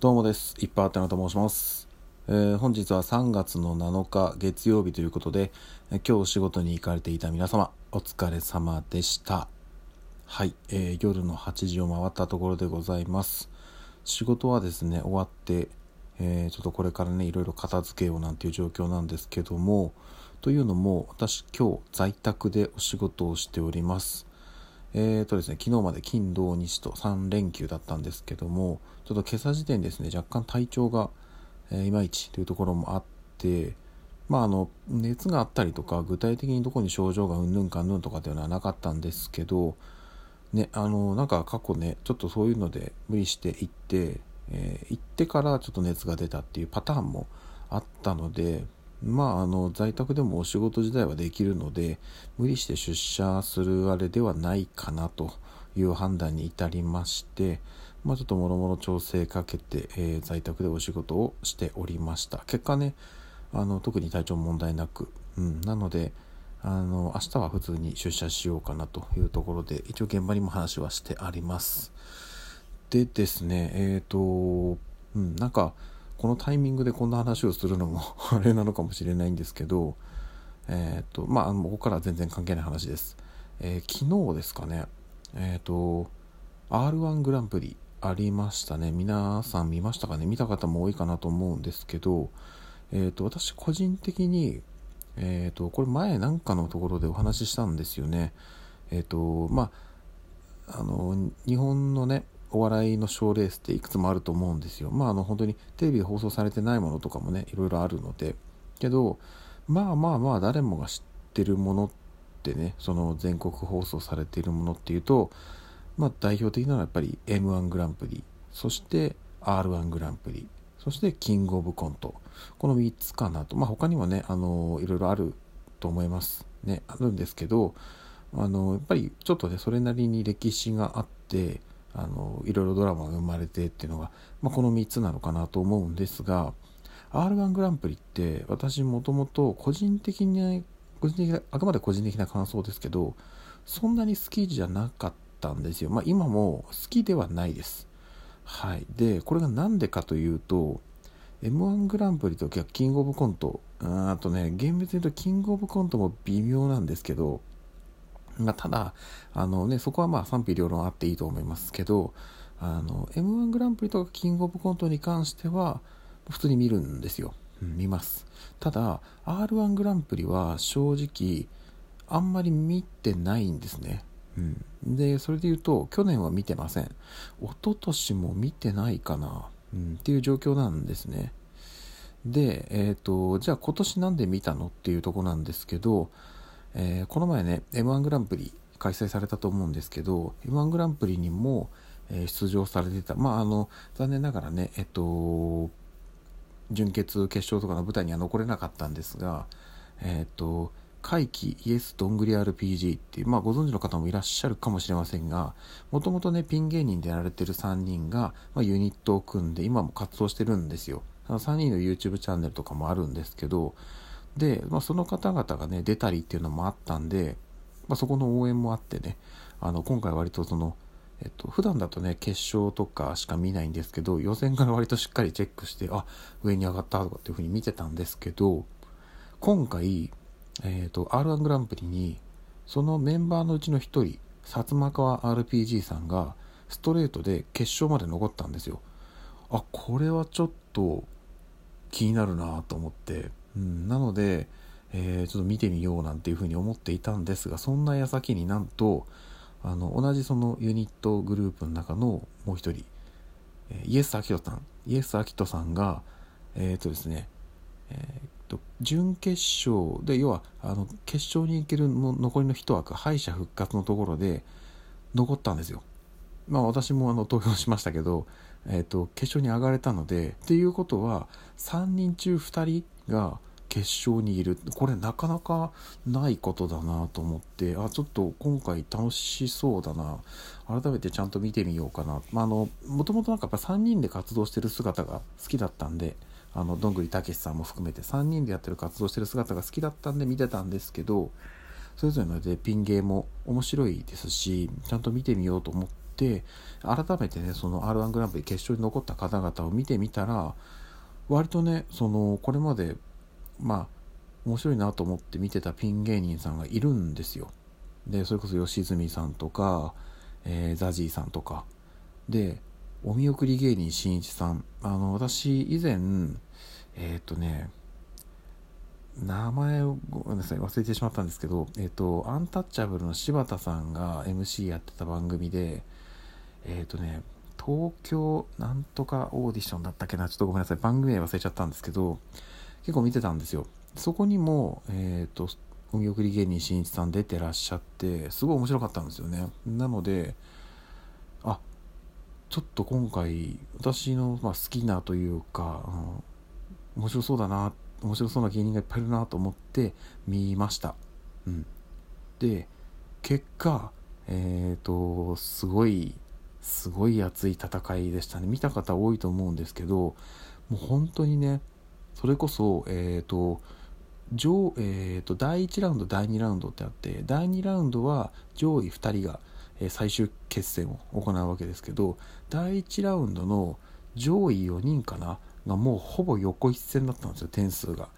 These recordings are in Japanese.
どうもです。いっぱいあったなと申します。えー本日は3月の7日月曜日ということで、今日お仕事に行かれていた皆様、お疲れ様でした。はい、えー夜の8時を回ったところでございます。仕事はですね、終わって、えーちょっとこれからね、いろいろ片付けようなんていう状況なんですけども、というのも、私今日在宅でお仕事をしております。えーとですね、昨日まで金土日と3連休だったんですけども、ちょっと今朝時点ですね、若干体調が、えーいまいちというところもあって、まああの、熱があったりとか、具体的にどこに症状がうんぬんかんぬんとかっていうのはなかったんですけど、ね、あの、なんか過去ね、ちょっとそういうので無理して行って、えー行ってからちょっと熱が出たっていうパターンもあったので、まあ、あの、在宅でもお仕事自体はできるので、無理して出社するあれではないかなという判断に至りまして、まあ、ちょっともろもろ調整かけて、えー在宅でお仕事をしておりました。結果ね、あの、特に体調問題なく、うん、なので、あの、明日は普通に出社しようかなというところで、一応現場にも話はしてあります。でですね、えっ、と、うん、なんか、このタイミングでこんな話をするのも あれなのかもしれないんですけど、えっ、と、まあ、ここからは全然関係ない話です。えー昨日ですかね、えっ、と、R1 グランプリありましたね。皆さん見ましたかね？見た方も多いかなと思うんですけど、えっ、と、私個人的に、えっ、と、これ前なんかのところでお話ししたんですよね。えっ、と、まあ、あの、日本のね、お笑いの賞ーレースっていくつもあると思うんですよ。まあ、あの、本当にテレビで放送されてないものとかもね、いろいろあるので。けど、まあまあまあ、誰もが知ってるものってね、その全国放送されているものっていうと、まあ、代表的なのはやっぱり M1 グランプリ、そして R1 グランプリ、そしてキングオブコント。この3つかなと。まあ、他にもね、あの、いろいろあると思います。ね、あるんですけど、あの、やっぱりちょっとね、それなりに歴史があって、あの、いろいろドラマが生まれてっていうのが、まあ、この3つなのかなと思うんですが、R1 グランプリって、私もともと個人的に、個人的な、あくまで個人的な感想ですけど、そんなに好きじゃなかったんですよ。まあ、今も好きではないです。はい。で、これがなんでかというと、M1 グランプリとキングオブコント、あとね、厳密に言うとキングオブコントも微妙なんですけど、まあ、ただ、あのね、そこはまあ賛否両論あっていいと思いますけど、あの、M1 グランプリとかキングオブコントに関しては、普通に見るんですよ。うん見ます。ただ、R1 グランプリは正直、あんまり見てないんですね。うん。で、それで言うと、去年は見てません。一昨年も見てないかな。うん、っていう状況なんですね。で、えっ、と、じゃあ今年なんで見たのっていうとこなんですけど、えーこの前ね、M1 グランプリ開催されたと思うんですけど、M1 グランプリにも、えー出場されてた。まあ、あの、残念ながらね、えっと、準決決勝とかの舞台には残れなかったんですが、えっと、怪奇イエスどんぐり RPG っていう、まあご存知の方もいらっしゃるかもしれませんが、もともとね、ピン芸人でやられてる3人が、まあ、ユニットを組んで、今も活動してるんですよ。あの3人の YouTube チャンネルとかもあるんですけど、で、まあ、その方々がね、出たりっていうのもあったんで、まあ、そこの応援もあってね、あの、今回割とその、えっと、普段だとね、決勝とかしか見ないんですけど、予選から割としっかりチェックして、あ、上に上がったとかっていう風に見てたんですけど、今回、えっと、R1 グランプリに、そのメンバーのうちの一人、薩摩川 RPG さんが、ストレートで決勝まで残ったんですよ。あ、これはちょっと気になるなと思って、うん、なので、えーちょっと見てみようなんていうふうに思っていたんですが、そんな矢先になんと、あの、同じそのユニットグループの中のもう一人、えーイエス・アキトさん、イエス・アキトさんが、えっ、とですね、えーっと、準決勝で、要は、あの、決勝に行けるの残りの一枠、敗者復活のところで、残ったんですよ。まあ私もあの投票しましたけど、えっ、と、決勝に上がれたので、っていうことは、3人中2人が決勝にいる。これなかなかないことだなと思って、あ、ちょっと今回楽しそうだな。改めてちゃんと見てみようかな。まあ、の、もともとなんかやっぱ3人で活動してる姿が好きだったんで、あの、どんぐりたけしさんも含めて3人でやってる活動してる姿が好きだったんで見てたんですけど、それぞれのでピン芸も面白いですし、ちゃんと見てみようと思っで改めてねその r 1グランプリ決勝に残った方々を見てみたら割とねそのこれまでまあ面白いなと思って見てたピン芸人さんがいるんですよ。でそれこそ吉住さんとか、えー、ザジーさんとか。でお見送り芸人しんいちさん。あの私以前えっ、とね名前をごめんなさい忘れてしまったんですけど、えっ、ー、とアンタッチャブルの柴田さんが MC やってた番組でえっ、とね東京なんとかオーディションだったっけな。ちょっとごめんなさい。番組名忘れちゃったんですけど結構見てたんですよ。そこにもえっ、とお見送り芸人しんいちさん出てらっしゃってすごい面白かったんですよね。なのであちょっと今回私の、まあ、好きなというか、うん、面白そうだな面白そうな芸人がいっぱいいるなと思って見ました、うん、で結果えっ、ー、とすごいすごい熱い戦いでしたね。見た方多いと思うんですけどもう本当にねそれこそえっ、ー、と上、えーと、第1ラウンド第2ラウンドってあって第2ラウンドは上位2人が、え最終決戦を行うわけですけど第1ラウンドの上位4人かながもうほぼ横一線だったんですよ点数が。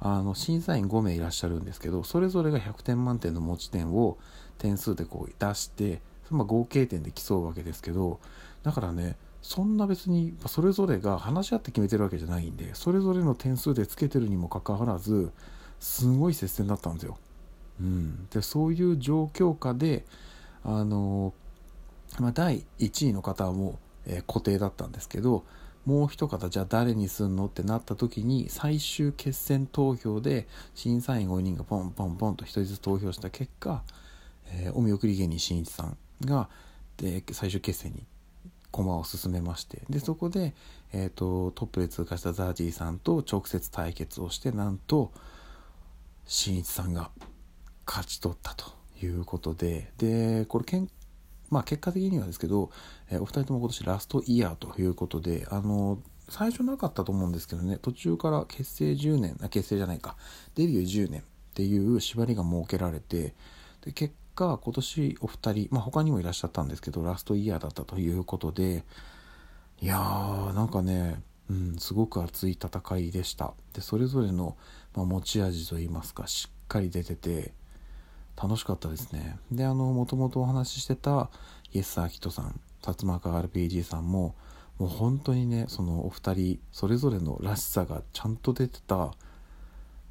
あの審査員5名いらっしゃるんですけどそれぞれが100点満点の持ち点を点数でこう出してまあ、合計点で競うわけですけどだからねそんな別にそれぞれが話し合って決めてるわけじゃないんでそれぞれの点数でつけてるにもかかわらずすごい接戦だったんですよ。うん、でそういう状況下であの、まあ、第1位の方はもう、えー、固定だったんですけどもう一方じゃあ誰にすんのってなった時に最終決戦投票で審査員5人がポンポンポンと1人ずつ投票した結果、えー、お見送り芸人しんいちさんがで最終決戦に駒を進めましてでそこで、えーと、トップで通過したザージーさんと直接対決をしてなんとしんいちさんが勝ち取ったということででこれけん、まあ、結果的にはですけど、えー、お二人とも今年ラストイヤーということであの最初なかったと思うんですけどね途中から結成10年あ結成じゃないかデビュー10年っていう縛りが設けられてで結果今年お二人、まあ、他にもいらっしゃったんですけどラストイヤーだったということでいやーなんかね、うん、すごく熱い戦いでした。でそれぞれの、まあ、持ち味といいますかしっかり出てて楽しかったですね。であのもともとお話ししてたイエス・アキトさん薩摩川 RPG さんももう本当にねそのお二人それぞれのらしさがちゃんと出てた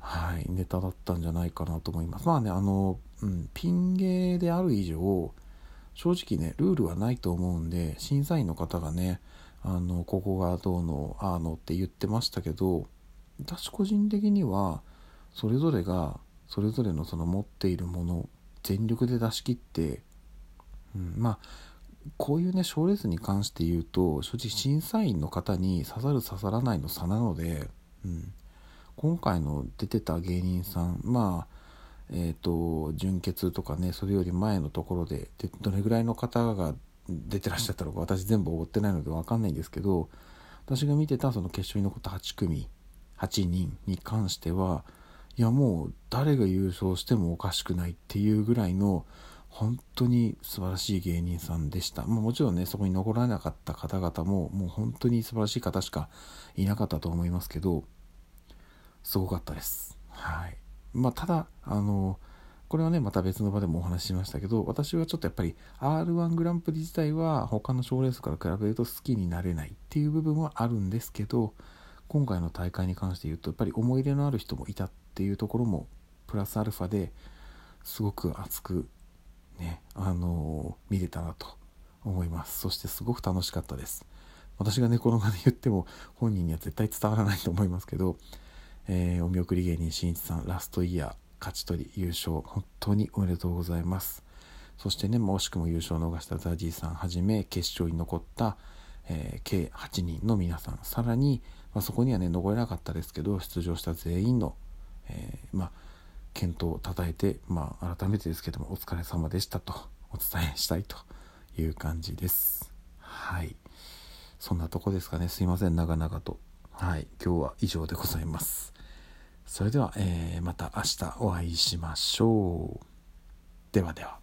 はいネタだったんじゃないかなと思います。まあねあのうん、ピン芸である以上正直ねルールはないと思うんで審査員の方がねあのここがどうのああのって言ってましたけど私個人的にはそれぞれがそれぞれのその持っているもの全力で出し切って、うん、まあこういうね賞レースに関して言うと正直審査員の方に刺さる刺さらないの差なので、うん、今回の出てた芸人さんまあえーと、純潔とかねそれより前のところででどれぐらいの方が出てらっしゃったのか私全部追ってないので分かんないんですけど私が見てたその決勝に残った8組8人に関してはいやもう誰が優勝してもおかしくないっていうぐらいの本当に素晴らしい芸人さんでした、まあ、もちろんねそこに残らなかった方々ももう本当に素晴らしい方しかいなかったと思いますけどすごかったですはいまあ、ただ、あの、これはね、また別の場でもお話ししましたけど、私はちょっとやっぱり R1 グランプリ自体は他の賞レースから比べると好きになれないっていう部分はあるんですけど、今回の大会に関して言うと、やっぱり思い入れのある人もいたっていうところも、プラスアルファですごく熱くね、あの見れたなと思います。そしてすごく楽しかったです。私がね、この場で言っても本人には絶対伝わらないと思いますけど、えー、お見送り芸人しんいちさんラストイヤー勝ち取り優勝本当におめでとうございます。そしてね、惜しくも優勝を逃したザジーさんはじめ決勝に残った、えー、計8人の皆さん。さらに、まあ、そこにはね残れなかったですけど出場した全員の、えー、まあ健闘をたたえて、まあ、改めてですけどもお疲れ様でしたとお伝えしたいという感じです。はい。そんなとこですかね。すいません。長々と。はい。今日は以上でございます。それでは、えー、また明日お会いしましょう。ではでは。